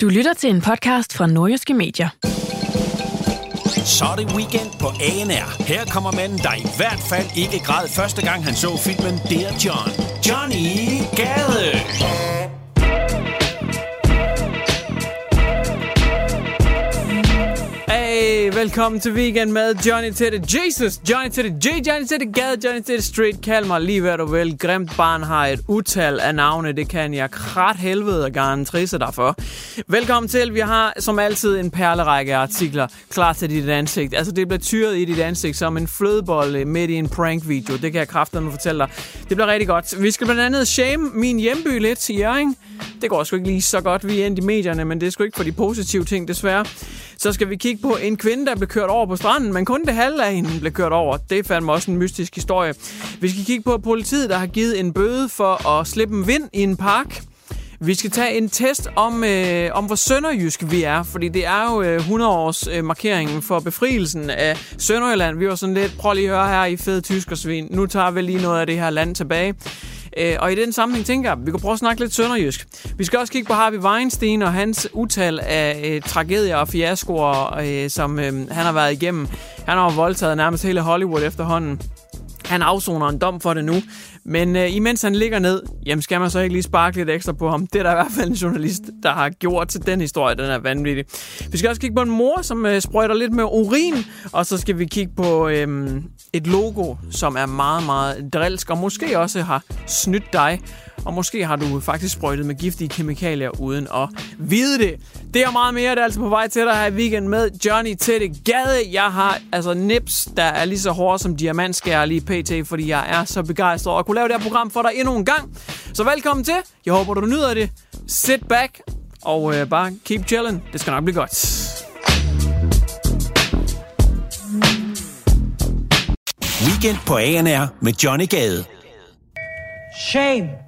Du lytter til en podcast fra Nordjyske Medier. Så er det weekend på ANR. Her kommer manden, der i hvert fald ikke græd første gang, han så filmen Dear John. Johnny Gade. Velkommen til weekend med Johnny Teddy Jesus, Johnny Teddy J, Johnny Teddy Gade, Johnny Teddy Street. Kald mig lige hvad du vil. Grimt barn har et utal af navne. Det kan jeg krat helvede og garantrisse dig for. Velkommen til. Vi har som altid en perlerække af artikler klar til dit ansigt. Altså, det bliver tyret i dit ansigt som en flødebolle midt i en prank-video. Det kan jeg kraftedeme fortælle dig. Det bliver rigtig godt. Vi skal blandt andet shame min hjemby lidt i Jørgen. Det går sgu ikke lige så godt, vi er i medierne, men det er sgu ikke for de positive ting, desværre. Så skal vi kigge på en kvinde, der blev kørt over på stranden, men kun det halve af hende blev kørt over. Det er fandme også en mystisk historie. Vi skal kigge på politiet, der har givet en bøde for at slippe en vind i en park. Vi skal tage en test om, øh, om hvor sønderjysk vi er, fordi det er jo øh, 100-års øh, markeringen for befrielsen af Sønderjylland. Vi var sådan lidt, prøv lige at høre her i fede tyskersvin. Nu tager vi lige noget af det her land tilbage. Øh, og i den sammenhæng tænker jeg, vi kan prøve at snakke lidt sønderjysk. Vi skal også kigge på Harvey Weinstein og hans utal af øh, tragedier og fiaskoer, øh, som øh, han har været igennem. Han har voldtaget nærmest hele Hollywood efterhånden. Han afsoner en dom for det nu. Men øh, imens han ligger ned, jamen skal man så ikke lige sparke lidt ekstra på ham. Det er der i hvert fald en journalist, der har gjort til den historie. Den er vanvittig. Vi skal også kigge på en mor, som øh, sprøjter lidt med urin. Og så skal vi kigge på øh, et logo, som er meget, meget drilsk. Og måske også har snydt dig. Og måske har du faktisk sprøjtet med giftige kemikalier uden at vide det. Det er meget mere, det er altså på vej til dig her i weekend med Johnny Teddy Gade. Jeg har altså nips, der er lige så hårde som diamantskær lige pt, fordi jeg er så begejstret at kunne lave det her program for dig endnu en gang. Så velkommen til. Jeg håber, du nyder det. Sit back og øh, bare keep chilling. Det skal nok blive godt. Weekend på ANR med Johnny Gade. Shame.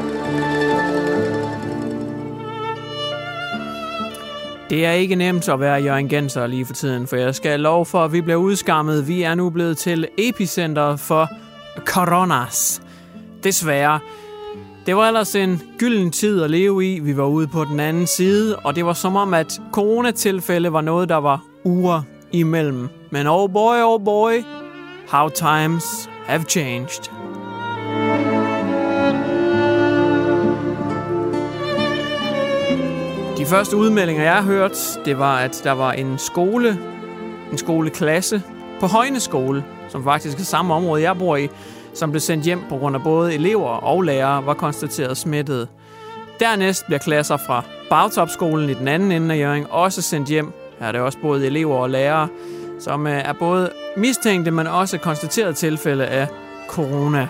Det er ikke nemt at være Jørgen Genser lige for tiden, for jeg skal lov for, at vi bliver udskammet. Vi er nu blevet til epicenter for coronas. Desværre. Det var ellers en gylden tid at leve i. Vi var ude på den anden side, og det var som om, at coronatilfælde var noget, der var uger imellem. Men oh boy, oh boy, how times have changed. Første udmeldinger, jeg har hørt, det var, at der var en skole, en skoleklasse på Højne Skole, som faktisk er samme område, jeg bor i, som blev sendt hjem på grund af både elever og lærere var konstateret smittet. Dernæst bliver klasser fra Bagtopskolen i den anden ende af Jørgen også sendt hjem. Her er det også både elever og lærere, som øh, er både mistænkte, men også konstateret tilfælde af corona.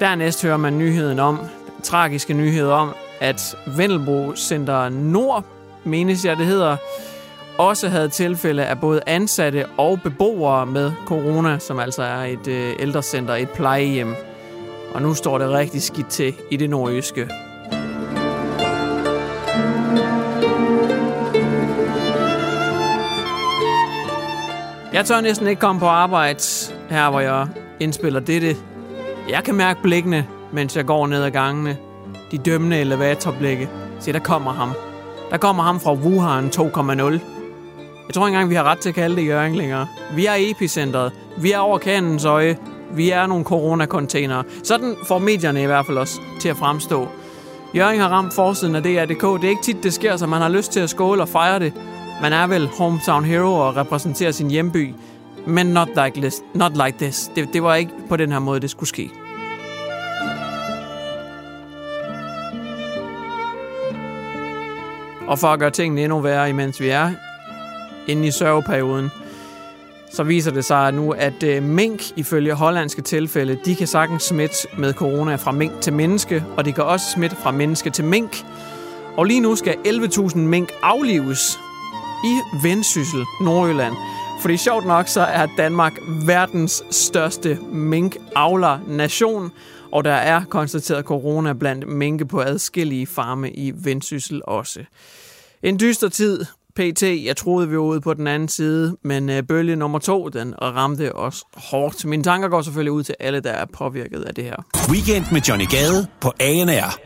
Dernæst hører man nyheden om, den tragiske nyhed om, at Vendelbo Center Nord, menes jeg det hedder, også havde tilfælde af både ansatte og beboere med corona, som altså er et øh, ældrecenter, et plejehjem. Og nu står det rigtig skidt til i det nordjyske. Jeg tør næsten ikke komme på arbejde her, hvor jeg indspiller dette. Jeg kan mærke blikkene, mens jeg går ned ad gangene. De dømmende elevatorblikke. Se, der kommer ham. Der kommer ham fra Wuhan 2.0. Jeg tror ikke engang, vi har ret til at kalde det Jørgen længere. Vi er epicentret. Vi er over kanens øje. Vi er nogle coronacontainere. Sådan får medierne i hvert fald også til at fremstå. Jørgen har ramt forsiden af DR.dk. Det er ikke tit, det sker, så man har lyst til at skåle og fejre det. Man er vel hometown hero og repræsenterer sin hjemby. Men not like this. Not like this. Det, det var ikke på den her måde, det skulle ske. Og for at gøre tingene endnu værre, imens vi er inde i sørgeperioden, så viser det sig nu, at øh, mink ifølge hollandske tilfælde, de kan sagtens smitte med corona fra mink til menneske, og de kan også smitte fra menneske til mink. Og lige nu skal 11.000 mink aflives i Vendsyssel, Nordjylland. Fordi sjovt nok, så er Danmark verdens største minkavler-nation, og der er konstateret corona blandt minke på adskillige farme i Vendsyssel også. En dyster tid, PT. Jeg troede, vi var ude på den anden side, men øh, bølge nummer to, den ramte os hårdt. Mine tanker går selvfølgelig ud til alle, der er påvirket af det her. Weekend med Johnny Gade på ANR.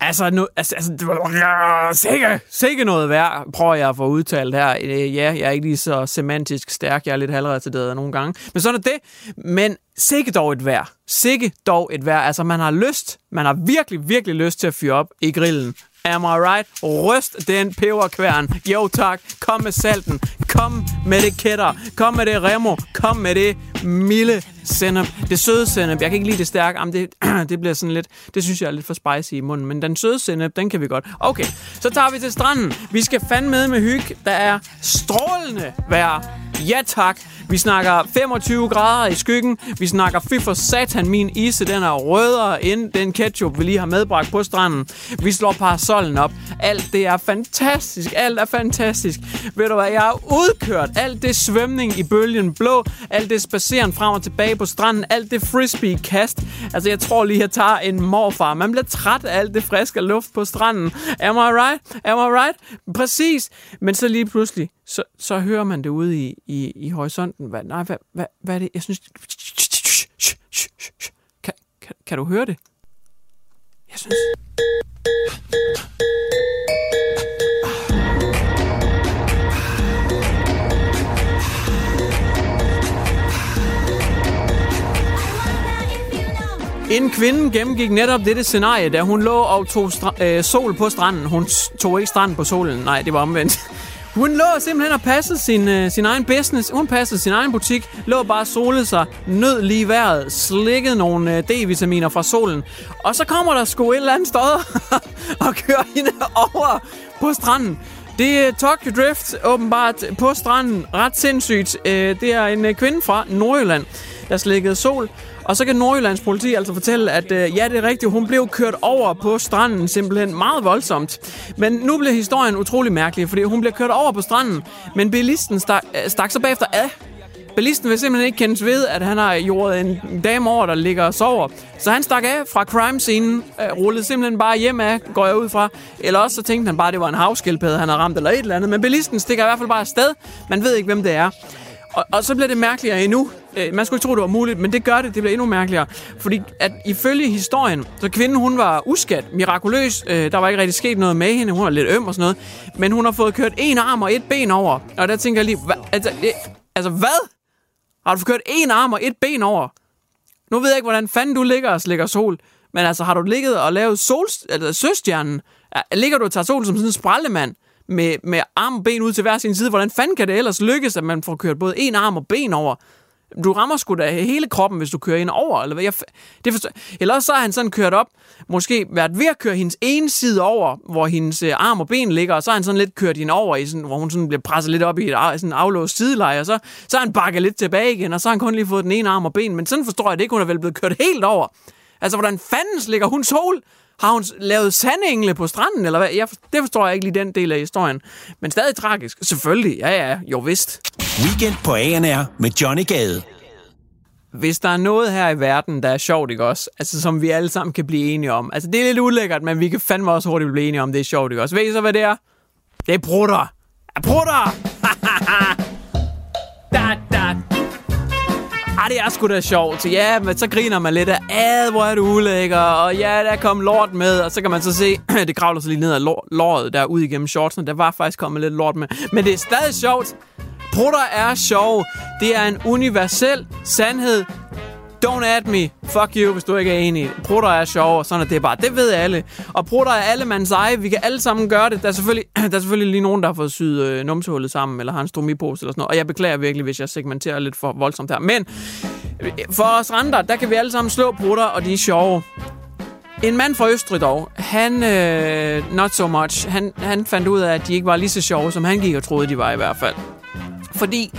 Altså, nu, altså, altså det var, sikke, sikke noget værd, prøver jeg at få udtalt her. Øh, Ja, jeg er ikke lige så semantisk stærk, jeg er lidt halvretarderet nogle gange. Men sådan er det. Men sikke dog et værd. Sikke dog et værd. Altså, man har lyst, man har virkelig, virkelig lyst til at fyre op i grillen. Am I right? Ryst den peberkværn. Jo tak. Kom med salten. Kom med det kætter. Kom med det remo. Kom med det milde sennep. Det søde sennep. Jeg kan ikke lide det stærke. Jamen, det, det bliver sådan lidt... Det synes jeg er lidt for spicy i munden. Men den søde sennep, den kan vi godt. Okay, så tager vi til stranden. Vi skal fandme med med hygge. Der er strålende vejr. Ja tak. Vi snakker 25 grader i skyggen. Vi snakker fy for satan, min ise, den er rødere end den ketchup, vi lige har medbragt på stranden. Vi slår parasollen op. Alt det er fantastisk. Alt er fantastisk. Ved du hvad, jeg har udkørt alt det svømning i bølgen blå. Alt det spaceren frem og tilbage på stranden. Alt det frisbee-kast. Altså, jeg tror lige, jeg tager en morfar. Man bliver træt af alt det friske luft på stranden. Am I right? Am I right? Præcis. Men så lige pludselig, så, så hører man det ude i, i, i horisonten. Hvad, nej, hvad, hvad, hvad er det? Jeg synes... Kan, kan, kan du høre det? Jeg synes... En kvinde gennemgik netop dette scenarie, da hun lå og tog stra- øh, sol på stranden. Hun tog ikke stranden på solen. Nej, det var omvendt. Hun lå simpelthen og passede sin, øh, sin egen business. Hun passede sin egen butik. Lå bare solede sig. Nød lige vejret. Slikkede nogle øh, D-vitaminer fra solen. Og så kommer der sgu et eller andet sted og kører hende over på stranden. Det er Tokyo Drift åbenbart på stranden. Ret sindssygt. Øh, Det er en øh, kvinde fra Nordjylland, der slikkede sol. Og så kan Nordjyllands politi altså fortælle, at øh, ja, det er rigtigt, hun blev kørt over på stranden simpelthen meget voldsomt. Men nu bliver historien utrolig mærkelig, fordi hun bliver kørt over på stranden, men bilisten stak, øh, stak så bagefter af. Ballisten vil simpelthen ikke kendes ved, at han har jordet en dame over, der ligger og sover. Så han stak af fra crime-scenen, øh, rullede simpelthen bare hjem af, går jeg ud fra. Eller også så tænkte han bare, at det var en havskildpadde, han har ramt eller et eller andet. Men ballisten stikker i hvert fald bare afsted. Man ved ikke, hvem det er. Og, og så bliver det mærkeligere endnu. Øh, man skulle ikke tro, det var muligt, men det gør det. Det bliver endnu mærkeligere. Fordi at ifølge historien, så kvinden hun var uskat, mirakuløs. Øh, der var ikke rigtig sket noget med hende. Hun var lidt øm og sådan noget. Men hun har fået kørt en arm og et ben over. Og der tænker jeg lige, hva, altså, det, altså hvad? Har du fået kørt en arm og et ben over? Nu ved jeg ikke, hvordan fanden du ligger og slikker sol. Men altså, har du ligget og lavet sol, altså, søstjernen? Ligger du og tager sol som sådan en sprællemand? Med, med arm og ben ud til hver sin side. Hvordan fanden kan det ellers lykkes, at man får kørt både en arm og ben over? Du rammer sgu da hele kroppen, hvis du kører ind over. Eller, hvad? Jeg, det forstår, eller også så har han sådan kørt op, måske været ved at køre hendes ene side over, hvor hendes øh, arm og ben ligger, og så har han sådan lidt kørt hende over, i sådan, hvor hun sådan bliver presset lidt op i et sådan aflåst sideleje, og så, så har han bakket lidt tilbage igen, og så har han kun lige fået den ene arm og ben. Men sådan forstår jeg det ikke, hun er vel blevet kørt helt over. Altså, hvordan fanden ligger hun sol? Har hun lavet sandengle på stranden, eller hvad? Jeg, det forstår jeg ikke lige den del af historien. Men stadig tragisk. Selvfølgelig, ja ja, jo vist. Weekend på ANR med Johnny Gade. Hvis der er noget her i verden, der er sjovt, ikke også? Altså, som vi alle sammen kan blive enige om. Altså, det er lidt ulækkert, men vi kan fandme også hurtigt blive enige om, det er sjovt, ikke også? Ved I så, hvad det er? Det er brutter. Ja, brutter! da. Ah, det er sgu da sjovt. Så ja, men så griner man lidt af, ad, hvor er du ulækker, og ja, der kom lort med, og så kan man så se, det kravler sig lige ned ad låret der ud igennem shortsene. Der var faktisk kommet lidt lort med. Men det er stadig sjovt. Prutter er sjov. Det er en universel sandhed. Don't at me. Fuck you, hvis du ikke er enig. Prutter er sjov, og sådan er det bare. Det ved alle. Og prutter er alle mands eje. Vi kan alle sammen gøre det. Der er selvfølgelig, der er selvfølgelig lige nogen, der har fået syet øh, numsehullet sammen, eller har en stomipose eller sådan noget. Og jeg beklager virkelig, hvis jeg segmenterer lidt for voldsomt her. Men øh, for os andre, der kan vi alle sammen slå prutter, og de er sjove. En mand fra Østrig dog, han, øh, not so much, han, han fandt ud af, at de ikke var lige så sjove, som han gik og troede, de var i hvert fald. Fordi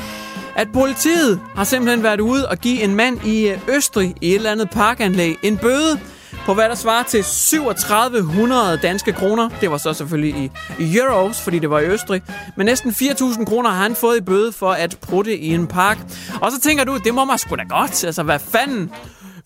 at politiet har simpelthen været ude og give en mand i øh, Østrig i et eller andet parkanlæg en bøde på hvad der svarer til 3700 danske kroner. Det var så selvfølgelig i, i euros, fordi det var i Østrig. Men næsten 4.000 kroner har han fået i bøde for at prutte i en park. Og så tænker du, det må man sgu da godt. Altså, hvad fanden?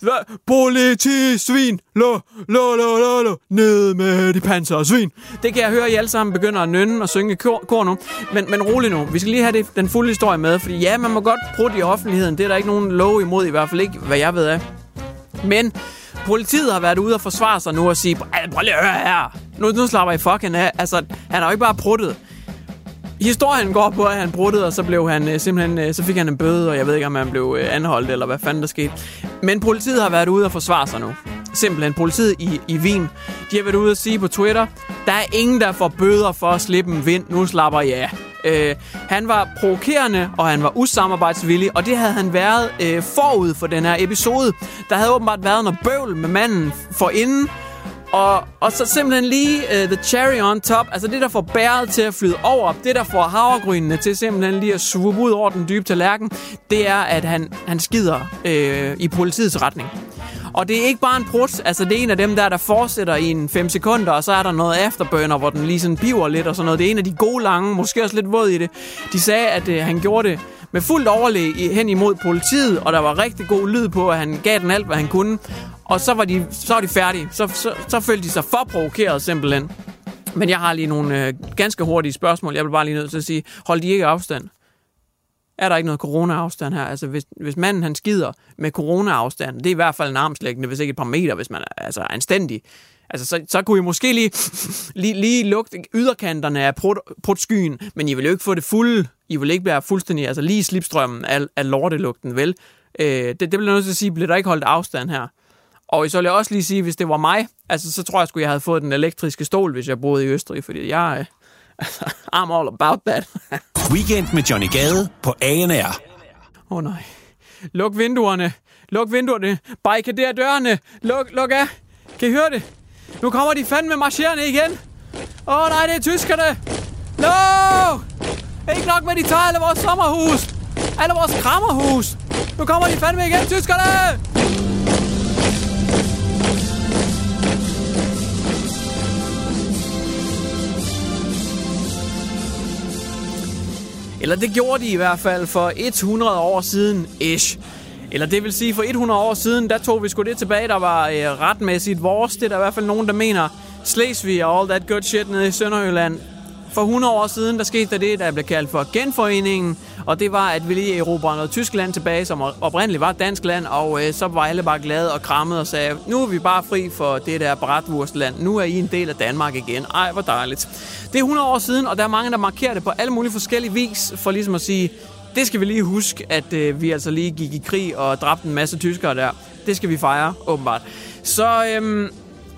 Hvad? Politi, svin, lo, lo, lo, lo, lo, ned med de panser og svin. Det kan jeg høre, I alle sammen begynder at nynne og synge kor, kor nu. Men, men rolig nu, vi skal lige have det, den fulde historie med, fordi ja, man må godt prutte i offentligheden. Det er der ikke nogen lov imod, i hvert fald ikke, hvad jeg ved af. Men politiet har været ude og forsvare sig nu og sige, prøv lige at høre her. Nu, nu slapper I fucking af. Altså, han har jo ikke bare pruttet. Historien går på, at han bruttede, og så blev han øh, simpelthen, øh, så fik han en bøde, og jeg ved ikke, om han blev øh, anholdt, eller hvad fanden der skete. Men politiet har været ude og forsvare sig nu. Simpelthen, politiet i, i Wien, de har været ude og sige på Twitter, der er ingen, der får bøder for at slippe en vind, nu slapper jeg. Øh, han var provokerende, og han var usamarbejdsvillig, og det havde han været øh, forud for den her episode. Der havde åbenbart været noget bøvl med manden for inden, og, og så simpelthen lige uh, the cherry on top, altså det, der får bæret til at flyde over, det, der får havregrynene til simpelthen lige at svuppe ud over den dybe tallerken, det er, at han, han skider øh, i politiets retning. Og det er ikke bare en prut, altså det er en af dem der, der fortsætter i en 5 sekunder, og så er der noget afterburner, hvor den lige sådan piver lidt og sådan noget. Det er en af de gode lange, måske også lidt våd i det. De sagde, at øh, han gjorde det med fuldt overlæg hen imod politiet, og der var rigtig god lyd på, at han gav den alt, hvad han kunne. Og så var de, så var de færdige. Så, så, så følte de sig for provokeret simpelthen. Men jeg har lige nogle øh, ganske hurtige spørgsmål. Jeg vil bare lige nødt til at sige, hold de ikke afstand? Er der ikke noget corona-afstand her? Altså, hvis, hvis manden han skider med corona-afstand, det er i hvert fald en armslæggende, hvis ikke et par meter, hvis man er altså, anstændig. Altså, så, så kunne I måske lige, lige, lige lugte yderkanterne af prut, prutskyen, men I vil jo ikke få det fulde. I vil ikke være fuldstændig, altså lige slipstrømmen af, af lortelugten, vel? Øh, det, det bliver nødt til at sige, bliver der ikke holdt afstand her. Og så vil jeg også lige sige, hvis det var mig, altså, så tror jeg sgu, jeg havde fået den elektriske stol, hvis jeg boede i Østrig, fordi jeg, øh, altså, I'm all about that. Weekend med Johnny Gade på ANR. Åh oh, nej. Luk vinduerne. Luk vinduerne. Barrikader dørene. Luk, luk af. Kan I høre det? Nu kommer de fandme marcherende igen. Åh oh, nej, det er tyskerne. No! Ikke nok med, de tager alle vores sommerhus. Alle vores krammerhus. Nu kommer de fandme igen, tyskerne! Eller det gjorde de i hvert fald for 100 år siden, ish. Eller det vil sige, for 100 år siden, der tog vi sgu det tilbage, der var øh, retmæssigt vores. Det er der i hvert fald nogen, der mener. Slesvig og all that good shit nede i Sønderjylland. For 100 år siden, der skete der det, der blev kaldt for genforeningen. Og det var, at vi lige erobrede noget Tyskland tilbage, som oprindeligt var dansk land. Og øh, så var alle bare glade og krammede og sagde, nu er vi bare fri for det der bratwurstland. Nu er I en del af Danmark igen. Ej, hvor dejligt. Det er 100 år siden, og der er mange, der markerer det på alle mulige forskellige vis, for ligesom at sige, det skal vi lige huske, at øh, vi altså lige gik i krig og dræbte en masse tyskere der. Det skal vi fejre, åbenbart. Så øhm,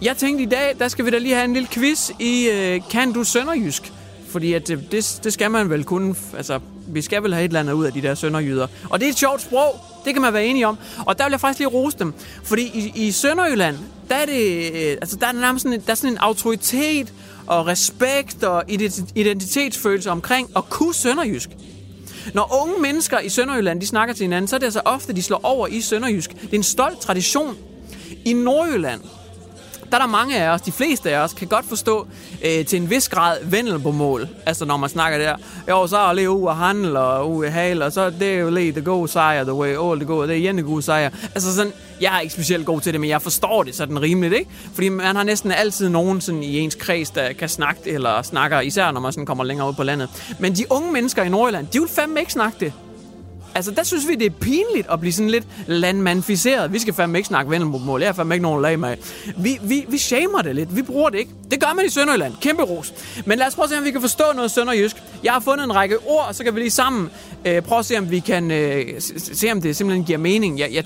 jeg tænkte i dag, der skal vi da lige have en lille quiz i øh, Kan du sønderjysk? Fordi at, øh, det, det skal man vel kunne, altså vi skal vel have et eller andet ud af de der sønderjyder. Og det er et sjovt sprog, det kan man være enig om. Og der vil jeg faktisk lige rose dem. Fordi i, i Sønderjylland, der er det, øh, altså der er nærmest sådan en, der er sådan en autoritet og respekt og identitetsfølelse omkring at kunne sønderjysk. Når unge mennesker i Sønderjylland, de snakker til hinanden, så er det altså ofte, de slår over i sønderjysk. Det er en stolt tradition. I Nordjylland, der er der mange af os, de fleste af os, kan godt forstå øh, til en vis grad på mål. Altså når man snakker der, jo, så er det ude at handle og ude at hale, og så det er jo lige the gode sejr, the way all the gode, det er igen det gode sejr. Altså sådan, jeg er ikke specielt god til det, men jeg forstår det sådan rimeligt, ikke? Fordi man har næsten altid nogen sådan i ens kreds, der kan snakke eller snakker, især når man sådan kommer længere ud på landet. Men de unge mennesker i Nordjylland, de vil fandme ikke snakke det. Altså, der synes vi, det er pinligt at blive sådan lidt landmanficeret. Vi skal fandme ikke snakke vendelmål. Jeg er fandme ikke nogen lag med. Vi, vi, vi shamer det lidt. Vi bruger det ikke. Det gør man i Sønderjylland. Kæmpe ros. Men lad os prøve at se, om vi kan forstå noget sønderjysk. Jeg har fundet en række ord, og så kan vi lige sammen øh, prøve at se, om vi kan øh, se, se, om det simpelthen giver mening. Jeg, jeg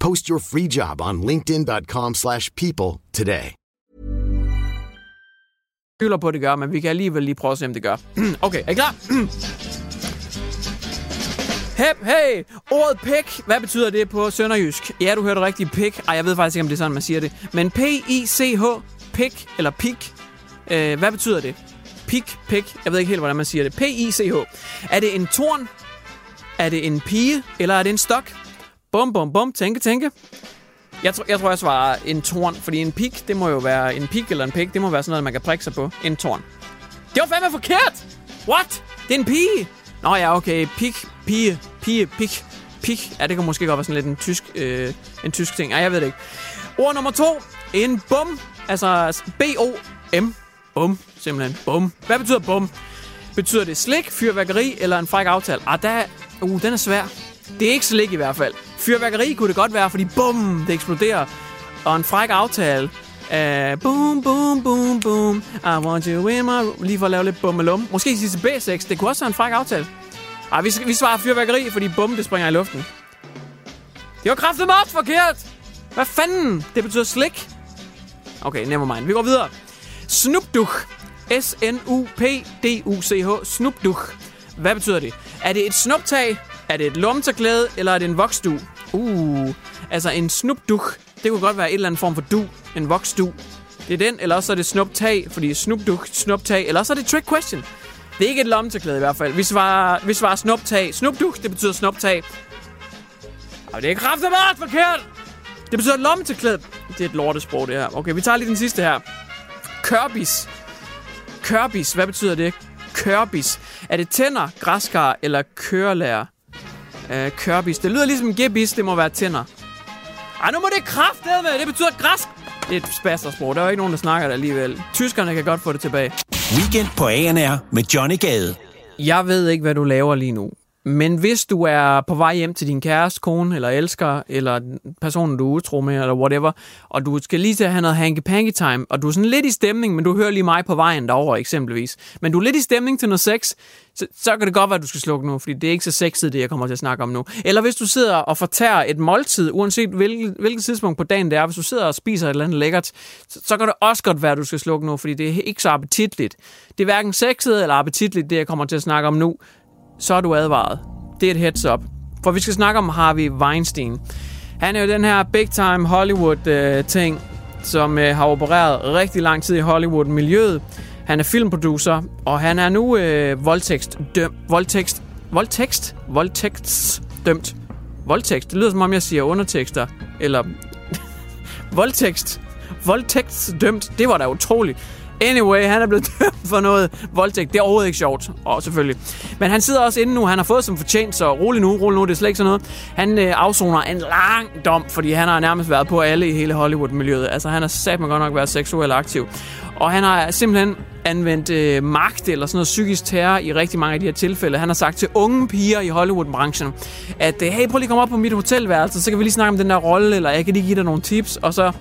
Post your free job on linkedin.com/people slash people today. Jeg på, at det gør, men vi kan alligevel lige prøve at se, om det gør. okay, er I klar? Hep, hey! Ordet pik, hvad betyder det på sønderjysk? Ja, du hørte rigtigt, pik. Ej, jeg ved faktisk ikke, om det er sådan, man siger det. Men P-I-C-H, pik, eller pik. Øh, hvad betyder det? Pik, pik. Jeg ved ikke helt, hvordan man siger det. P-I-C-H. Er det en torn? Er det en pige? Eller er det en stok? Bum, bum, bum. Tænke, tænke. Jeg, tror, jeg tror, jeg svarer en torn, fordi en pik, det må jo være en pik eller en pik. Det må være sådan noget, man kan prikke sig på. En torn. Det var fandme forkert! What? Det er en pige! Nå ja, okay. Pik, pige, pige, pik, pik. Ja, det kan måske godt være sådan lidt en tysk, øh, en tysk ting. Ej, jeg ved det ikke. Ord nummer to. En bum. Altså B-O-M. Bum. Simpelthen. Bum. Hvad betyder bum? Betyder det slik, fyrværkeri eller en fræk aftale? Ah, der, uh, den er svær. Det er ikke slik i hvert fald. Fyrværkeri kunne det godt være, fordi bum, det eksploderer. Og en fræk aftale. Uh, boom, boom, boom, boom. I want you in my... Lige for at lave lidt bummelum. Måske sidste B6. Det kunne også være en fræk aftale. Ej, vi, vi svarer fyrværkeri, fordi bum, det springer i luften. Det var kraftet også forkert. Hvad fanden? Det betyder slik. Okay, never mind. Vi går videre. Snupduk. S-N-U-P-D-U-C-H. Snupduk. Hvad betyder det? Er det et snuptag? Er det et lomterklæde? Eller er det en voksdu? Uh, altså en snupduk. Det kunne godt være et eller andet form for du. En voksdu. Det er den, eller også er det snuptag, fordi snupduk, snuptag, eller også er det trick question. Det er ikke et lomterklæde i hvert fald. Vi svarer, vi svarer snuptag. Snupduk, det betyder snuptag. Og det er kraftigt meget forkert. Det betyder lommetørklæde. Det er et lortesprog, det her. Okay, vi tager lige den sidste her. Kørbis. Kørbis, hvad betyder det? Kørbis. Er det tænder, græskar eller kørelærer? Uh, kørbis. Det lyder ligesom gebis, det må være tænder. Ej, nu må det kraftedeme med. Det betyder græsk. Det er et spassersprog. Der er jo ikke nogen, der snakker det alligevel. Tyskerne kan godt få det tilbage. Weekend på ANR med Johnny Gade. Jeg ved ikke, hvad du laver lige nu. Men hvis du er på vej hjem til din kæreste, kone eller elsker, eller personen, du er utro med, eller whatever, og du skal lige til at have noget hanky-panky time, og du er sådan lidt i stemning, men du hører lige mig på vejen derover eksempelvis. Men du er lidt i stemning til noget sex, så, så kan det godt være, at du skal slukke nu, fordi det er ikke så sexet, det jeg kommer til at snakke om nu. Eller hvis du sidder og fortærer et måltid, uanset hvilket, hvilket tidspunkt på dagen det er, hvis du sidder og spiser et eller andet lækkert, så, så kan det også godt være, at du skal slukke nu, fordi det er ikke så appetitligt. Det er hverken sexet eller appetitligt, det jeg kommer til at snakke om nu så er du advaret. Det er et heads up. For vi skal snakke om Harvey Weinstein. Han er jo den her big time Hollywood-ting, øh, som øh, har opereret rigtig lang tid i Hollywood-miljøet. Han er filmproducer, og han er nu øh, voldtekst Døm, Voldtekst. voldtægst? Voldtekts dømt. Voldtekst. Det lyder som om, jeg siger undertekster. Eller... voldtekst. dømt. Det var da utroligt. Anyway, han er blevet dømt for noget voldtægt. Det er overhovedet ikke sjovt, og selvfølgelig. Men han sidder også inde nu. Han har fået som fortjent, så rolig nu, rolig nu. Det er slet ikke sådan noget. Han øh, afsoner en lang dom, fordi han har nærmest været på alle i hele Hollywood-miljøet. Altså, han har sat man godt nok været seksuelt aktiv. Og han har simpelthen anvendt øh, magt eller sådan noget psykisk terror i rigtig mange af de her tilfælde. Han har sagt til unge piger i Hollywood-branchen, at øh, hey, prøv lige at komme op på mit hotelværelse, så kan vi lige snakke om den der rolle, eller jeg kan lige give dig nogle tips, og så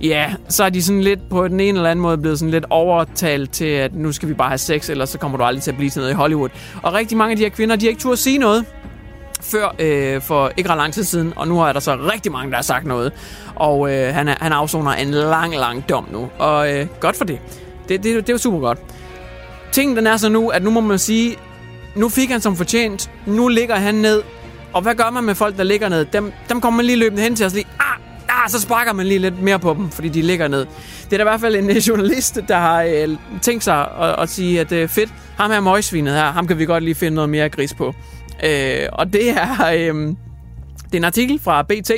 Ja, så er de sådan lidt på den ene eller anden måde blevet sådan lidt overtalt til, at nu skal vi bare have sex, eller så kommer du aldrig til at blive til noget i Hollywood. Og rigtig mange af de her kvinder, de har ikke turde sige noget før øh, for ikke ret lang tid siden, og nu er der så rigtig mange, der har sagt noget. Og øh, han, er, han afsoner en lang, lang dom nu, og øh, godt for det. Det, det. det er super godt. Tingen den er så nu, at nu må man sige, nu fik han som fortjent, nu ligger han ned, og hvad gør man med folk, der ligger ned? Dem, dem kommer man lige løbende hen til og lige, ah, så sparker man lige lidt mere på dem, fordi de ligger ned. Det er da i hvert fald en øh, journalist, der har øh, tænkt sig at, at sige, at øh, fedt, ham her møgsvinet her, ham kan vi godt lige finde noget mere gris på. Øh, og det er... Øh, Det er en artikel fra BT,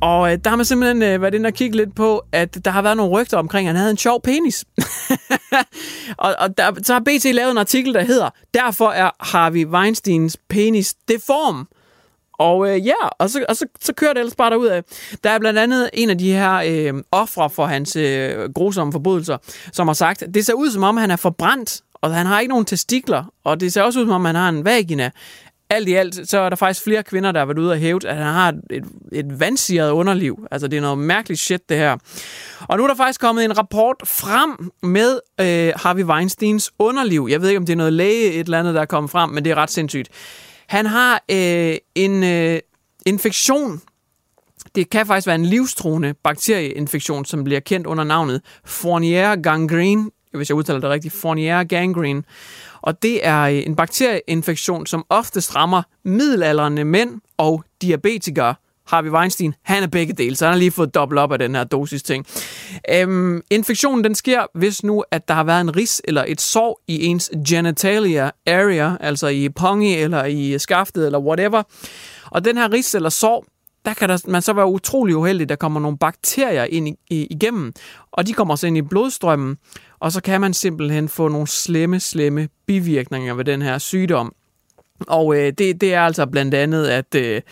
og øh, der har man simpelthen øh, været inde og kigge lidt på, at der har været nogle rygter omkring, at han havde en sjov penis. og og der, så har BT lavet en artikel, der hedder, derfor er Harvey Weinsteins penis deform. Og øh, ja, og, så, og så, så kører det ellers bare derud af. Der er blandt andet en af de her øh, ofre for hans øh, grusomme forbrydelser, som har sagt, det ser ud som om, han er forbrændt, og han har ikke nogen testikler, og det ser også ud som om, han har en vagina. Alt i alt, så er der faktisk flere kvinder, der har været ude og hæve, at han har et, et, et vandsiret underliv. Altså, det er noget mærkeligt shit, det her. Og nu er der faktisk kommet en rapport frem med øh, Harvey Weinsteins underliv. Jeg ved ikke, om det er noget læge, et eller andet, der er kommet frem, men det er ret sindssygt. Han har øh, en øh, infektion. Det kan faktisk være en livstruende bakterieinfektion, som bliver kendt under navnet Fournier gangrene, hvis jeg udtaler det rigtigt, Fournier gangrene. Og det er øh, en bakterieinfektion, som oftest rammer middelaldrende mænd og diabetikere. Harvey Weinstein, han er begge dele, så han har lige fået dobbelt op af den her dosis ting. Øhm, infektionen den sker, hvis nu, at der har været en ris eller et sår i ens genitalia area, altså i pongi eller i skaftet eller whatever. Og den her ris eller sår, der kan der, man så være utrolig uheldig, der kommer nogle bakterier ind i, i, igennem, og de kommer så ind i blodstrømmen, og så kan man simpelthen få nogle slemme, slemme bivirkninger ved den her sygdom. Og øh, det, det er altså blandt andet, at øh,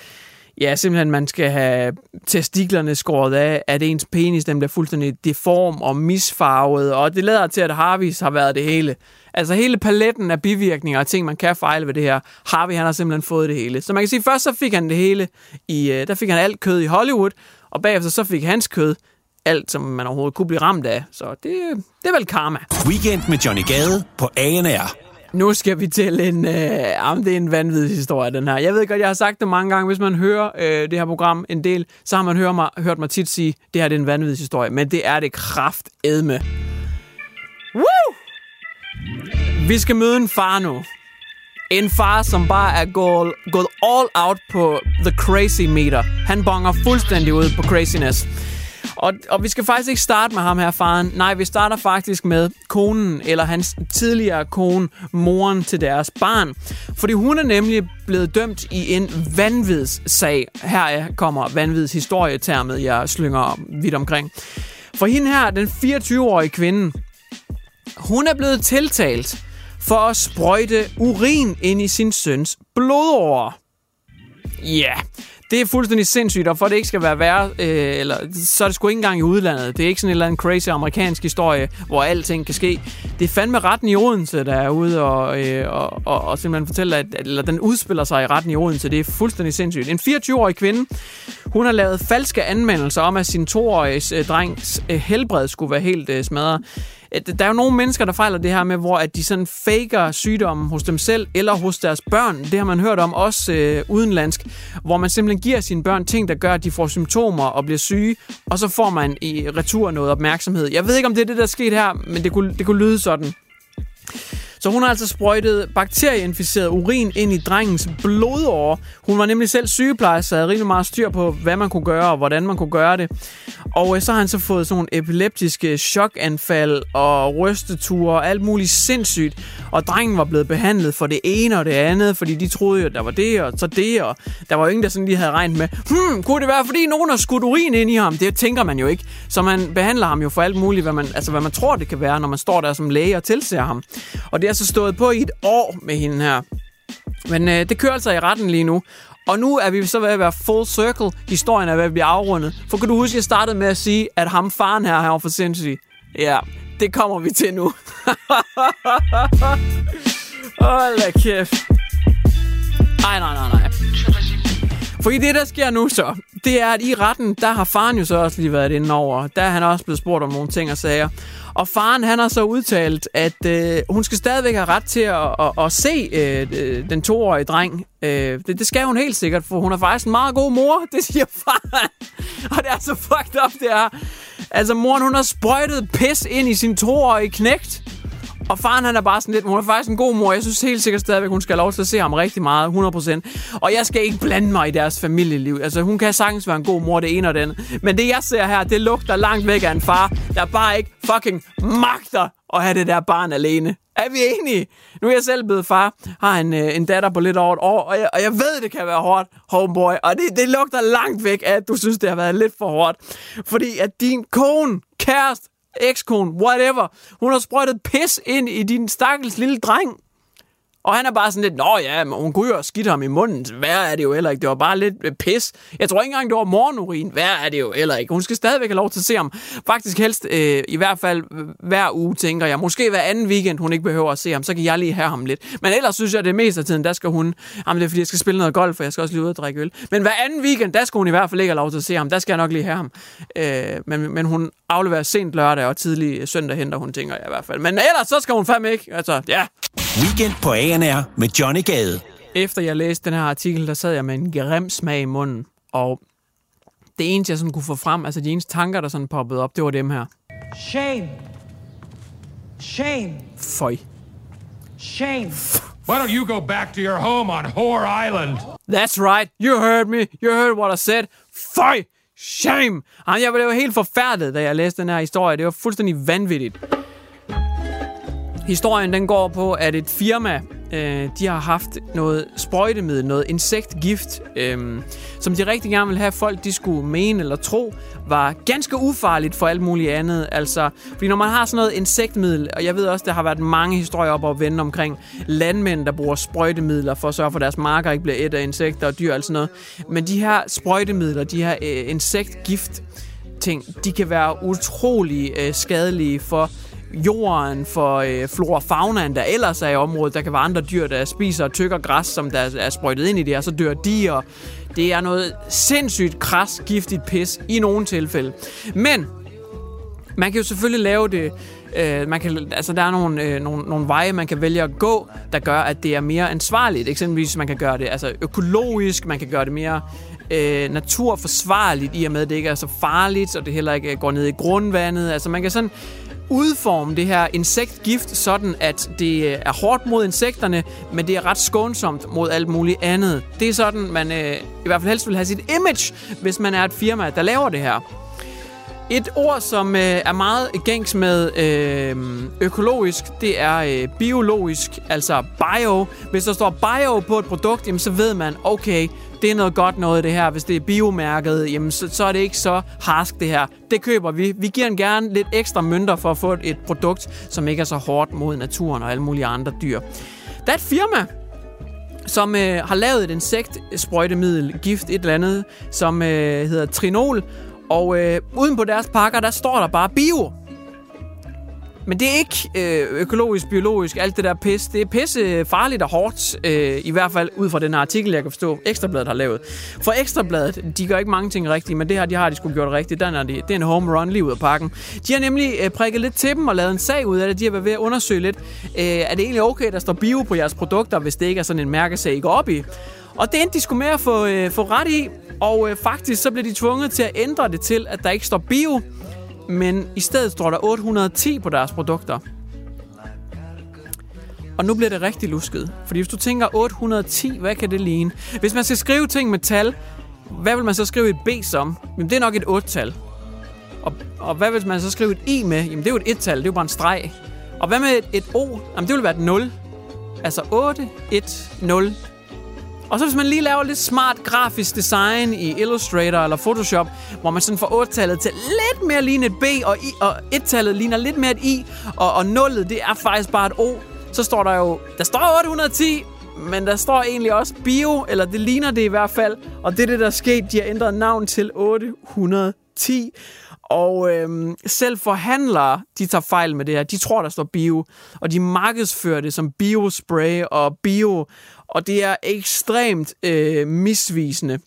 ja, simpelthen man skal have testiklerne skåret af, at ens penis den bliver fuldstændig deform og misfarvet, og det lader til, at Harvis har været det hele. Altså hele paletten af bivirkninger og ting, man kan fejle ved det her. Harvey, han har simpelthen fået det hele. Så man kan sige, først så fik han det hele, i, øh, der fik han alt kød i Hollywood, og bagefter så fik hans kød alt, som man overhovedet kunne blive ramt af. Så det, det er vel karma. Weekend med Johnny Gade på ANR. Nu skal vi til en... Øh, jamen, det er en vanvittig historie, den her. Jeg ved godt, jeg har sagt det mange gange. Hvis man hører øh, det her program en del, så har man hørt mig, hørt mig tit sige, det her det er en vanvittig historie. Men det er det kraft edme. Woo! Vi skal møde en far nu. En far, som bare er gået, gået all out på the crazy meter. Han bonger fuldstændig ud på craziness. Og, og vi skal faktisk ikke starte med ham her, faren. Nej, vi starter faktisk med konen, eller hans tidligere kone, moren til deres barn. Fordi hun er nemlig blevet dømt i en vanvidssag. Her kommer vanvidshistorietermet, jeg slynger vidt omkring. For hende her, den 24-årige kvinde, hun er blevet tiltalt for at sprøjte urin ind i sin søns blodårer. Ja, yeah. Det er fuldstændig sindssygt, og for det ikke skal være værre, øh, eller, så er det sgu ikke engang i udlandet. Det er ikke sådan en eller anden crazy amerikansk historie, hvor alting kan ske. Det er fandme retten i Odense, der er ude og, øh, og, og, og simpelthen fortæller, at eller den udspiller sig i retten i Odense. Det er fuldstændig sindssygt. En 24-årig kvinde, hun har lavet falske anmeldelser om, at sin toårige øh, drengs øh, helbred skulle være helt øh, smadret Øh, der er jo nogle mennesker, der fejler det her med, hvor at de sådan faker sygdommen hos dem selv eller hos deres børn. Det har man hørt om også øh, udenlandsk, hvor man simpelthen giver sine børn ting, der gør, at de får symptomer og bliver syge, og så får man i retur noget opmærksomhed. Jeg ved ikke, om det er det, der er sket her, men det kunne, det kunne lyde sådan. Så hun har altså sprøjtet bakterieinficeret urin ind i drengens blodåre. Hun var nemlig selv sygeplejerske, havde rimelig meget styr på, hvad man kunne gøre og hvordan man kunne gøre det. Og øh, så har han så fået sådan nogle epileptiske chokanfald og rysteture og alt muligt sindssygt. Og drengen var blevet behandlet for det ene og det andet, fordi de troede jo, at der var det og så det. Og der var jo ingen, der sådan lige havde regnet med, hmm, kunne det være, fordi nogen har skudt urin ind i ham? Det tænker man jo ikke. Så man behandler ham jo for alt muligt, hvad man, altså, hvad man tror, det kan være, når man står der som læge og tilser ham. Og det altså stået på i et år med hende her. Men øh, det kører altså i retten lige nu. Og nu er vi så ved at være full circle. Historien er ved at blive afrundet. For kan du huske, at jeg startede med at sige, at ham faren her, han var for sindssyg? Ja, det kommer vi til nu. Hold da kæft. Ej, nej, nej, nej. Fordi det, der sker nu så, det er, at i retten, der har faren jo så også lige været inde over. Der er han også blevet spurgt om nogle ting og sager. Og faren, han har så udtalt, at øh, hun skal stadigvæk have ret til at, at, at se øh, øh den toårige dreng. Øh, det, det skal hun helt sikkert, for hun er faktisk en meget god mor, det siger faren. Og det er så fucked up, det er. Altså, moren, hun har sprøjtet pis ind i sin toårige knægt. Og faren han er bare sådan lidt, hun er faktisk en god mor. Jeg synes helt sikkert stadigvæk, hun skal have lov til at se ham rigtig meget, 100%. Og jeg skal ikke blande mig i deres familieliv. Altså hun kan sagtens være en god mor, det ene og den. Men det jeg ser her, det lugter langt væk af en far, der bare ikke fucking magter at have det der barn alene. Er vi enige? Nu er jeg selv blevet far, har en, øh, en datter på lidt over et år, og jeg, og jeg ved, det kan være hårdt, homeboy, og det, det lugter langt væk af, at du synes, det har været lidt for hårdt. Fordi at din kone, kæreste, ekskone, whatever, hun har sprøjtet pis ind i din stakkels lille dreng. Og han er bare sådan lidt, nå ja, men hun kunne jo have skidt ham i munden. Hvad er det jo heller ikke? Det var bare lidt øh, pis. Jeg tror ikke engang, det var morgenurin. Hvad er det jo heller ikke? Hun skal stadigvæk have lov til at se ham. Faktisk helst, øh, i hvert fald øh, hver uge, tænker jeg. Måske hver anden weekend, hun ikke behøver at se ham. Så kan jeg lige have ham lidt. Men ellers synes jeg, at det meste af tiden, der skal hun... Jamen, det er fordi, jeg skal spille noget golf, for jeg skal også lige ud og drikke øl. Men hver anden weekend, der skal hun i hvert fald ikke have lov til at se ham. Der skal jeg nok lige have ham. Øh, men, men hun afleverer sent lørdag og tidlig søndag henter hun, tænker jeg i hvert fald. Men ellers, så skal hun fandme ikke. Altså, ja. Weekend på ANR med Johnny Gade. Efter jeg læste den her artikel, der sad jeg med en grim smag i munden, og det eneste, jeg sådan kunne få frem, altså de eneste tanker, der sådan poppede op, det var dem her. Shame. Shame. Føj. Shame. Why don't you go back to your home on Whore Island? That's right. You heard me. You heard what I said. Føj. Shame. Jamen, jeg blev helt forfærdet, da jeg læste den her historie. Det var fuldstændig vanvittigt. Historien den går på, at et firma, øh, de har haft noget sprøjtemiddel, noget insektgift, øh, som de rigtig gerne ville have folk, de skulle mene eller tro, var ganske ufarligt for alt muligt andet. Altså, fordi når man har sådan noget insektmiddel, og jeg ved også, der har været mange historier op og vende omkring landmænd, der bruger sprøjtemidler for at sørge for, at deres marker ikke bliver et af insekter og dyr og sådan noget. Men de her sprøjtemidler, de her øh, insektgift ting, de kan være utrolig øh, skadelige for jorden, for øh, flora og faunaen, der ellers er i området. Der kan være andre dyr, der spiser og tykker græs, som der er sprøjtet ind i det, og så dør de, og det er noget sindssygt kras, giftigt pis i nogle tilfælde. Men man kan jo selvfølgelig lave det Øh, man kan, altså, der er nogle, øh, nogle, nogle veje, man kan vælge at gå, der gør, at det er mere ansvarligt. Eksempelvis, man kan gøre det altså, økologisk, man kan gøre det mere øh, naturforsvarligt, i og med, at det ikke er så farligt, og det heller ikke øh, går ned i grundvandet. Altså, man kan sådan udforme det her insektgift sådan, at det øh, er hårdt mod insekterne, men det er ret skånsomt mod alt muligt andet. Det er sådan, man øh, i hvert fald helst vil have sit image, hvis man er et firma, der laver det her. Et ord, som øh, er meget gængs med øh, økologisk, det er øh, biologisk, altså bio. Hvis der står bio på et produkt, jamen, så ved man, okay, det er noget godt noget det her. Hvis det er biomærket, jamen, så, så er det ikke så harsk det her. Det køber vi. Vi giver en gerne lidt ekstra mønter for at få et produkt, som ikke er så hårdt mod naturen og alle mulige andre dyr. Der er et firma, som øh, har lavet et insektsprøjtemiddel, gift et eller andet, som øh, hedder Trinol, og øh, uden på deres pakker, der står der bare bio. Men det er ikke øh, økologisk, biologisk, alt det der pis. Det er pisse farligt og hårdt, øh, i hvert fald ud fra den artikel, jeg kan forstå, Ekstrabladet har lavet. For Ekstrabladet, de gør ikke mange ting rigtigt, men det her, de har de skulle gjort rigtigt. Den er de, det er en home run lige ud af pakken. De har nemlig øh, prikket lidt til dem og lavet en sag ud af det. De har været ved at undersøge lidt, øh, er det egentlig okay, der står bio på jeres produkter, hvis det ikke er sådan en mærkesag, I går op i? Og det endte de skulle med at få, øh, få ret i, og øh, faktisk så blev de tvunget til at ændre det til, at der ikke står bio, men i stedet står der 810 på deres produkter. Og nu bliver det rigtig lusket. Fordi hvis du tænker 810, hvad kan det ligne? Hvis man skal skrive ting med tal, hvad vil man så skrive et B som? Jamen det er nok et 8-tal. Og, og hvad vil man så skrive et I med? Jamen det er jo et 1-tal, det er jo bare en streg. Og hvad med et, et O? Jamen det vil være et 0. Altså 8, 1, 0, og så hvis man lige laver lidt smart grafisk design i Illustrator eller Photoshop, hvor man sådan får 8-tallet til lidt mere ligne et B, og, I, og 1-tallet ligner lidt mere et I, og, og 0'et, det er faktisk bare et O, så står der jo, der står 810, men der står egentlig også bio, eller det ligner det i hvert fald, og det er det, der er sket. De har ændret navn til 810. Og øhm, selv forhandlere, de tager fejl med det her. De tror, der står bio, og de markedsfører det som biospray og bio, og det er ekstremt øh, misvisende.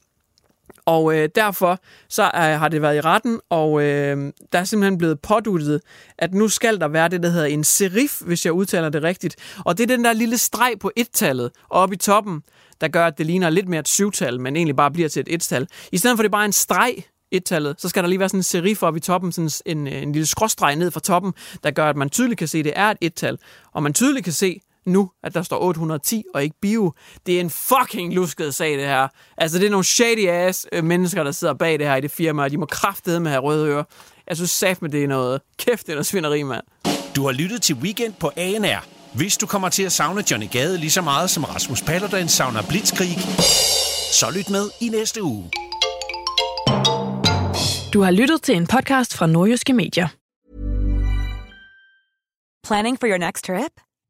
Og øh, derfor så er, har det været i retten, og øh, der er simpelthen blevet påduttet, at nu skal der være det, der hedder en serif, hvis jeg udtaler det rigtigt. Og det er den der lille streg på et-tallet oppe i toppen, der gør, at det ligner lidt mere et syvtal, men egentlig bare bliver til et et-tal. I stedet for det er bare en streg, et-tallet, så skal der lige være sådan en serif oppe i toppen, sådan en, en lille skråstreg ned fra toppen, der gør, at man tydeligt kan se, at det er et et-tal. Og man tydeligt kan se, nu, at der står 810 og ikke bio. Det er en fucking lusket sag, det her. Altså, det er nogle shady-ass øh, mennesker, der sidder bag det her i det firma, og de må kraftede med at have røde ører. Jeg synes sat med det er noget. Kæft, det er noget svineri, mand. Du har lyttet til Weekend på ANR. Hvis du kommer til at savne Johnny Gade lige så meget som Rasmus Paludan savner Blitzkrieg, så lyt med i næste uge. Du har lyttet til en podcast fra Nordjyske Medier. Planning for your next trip?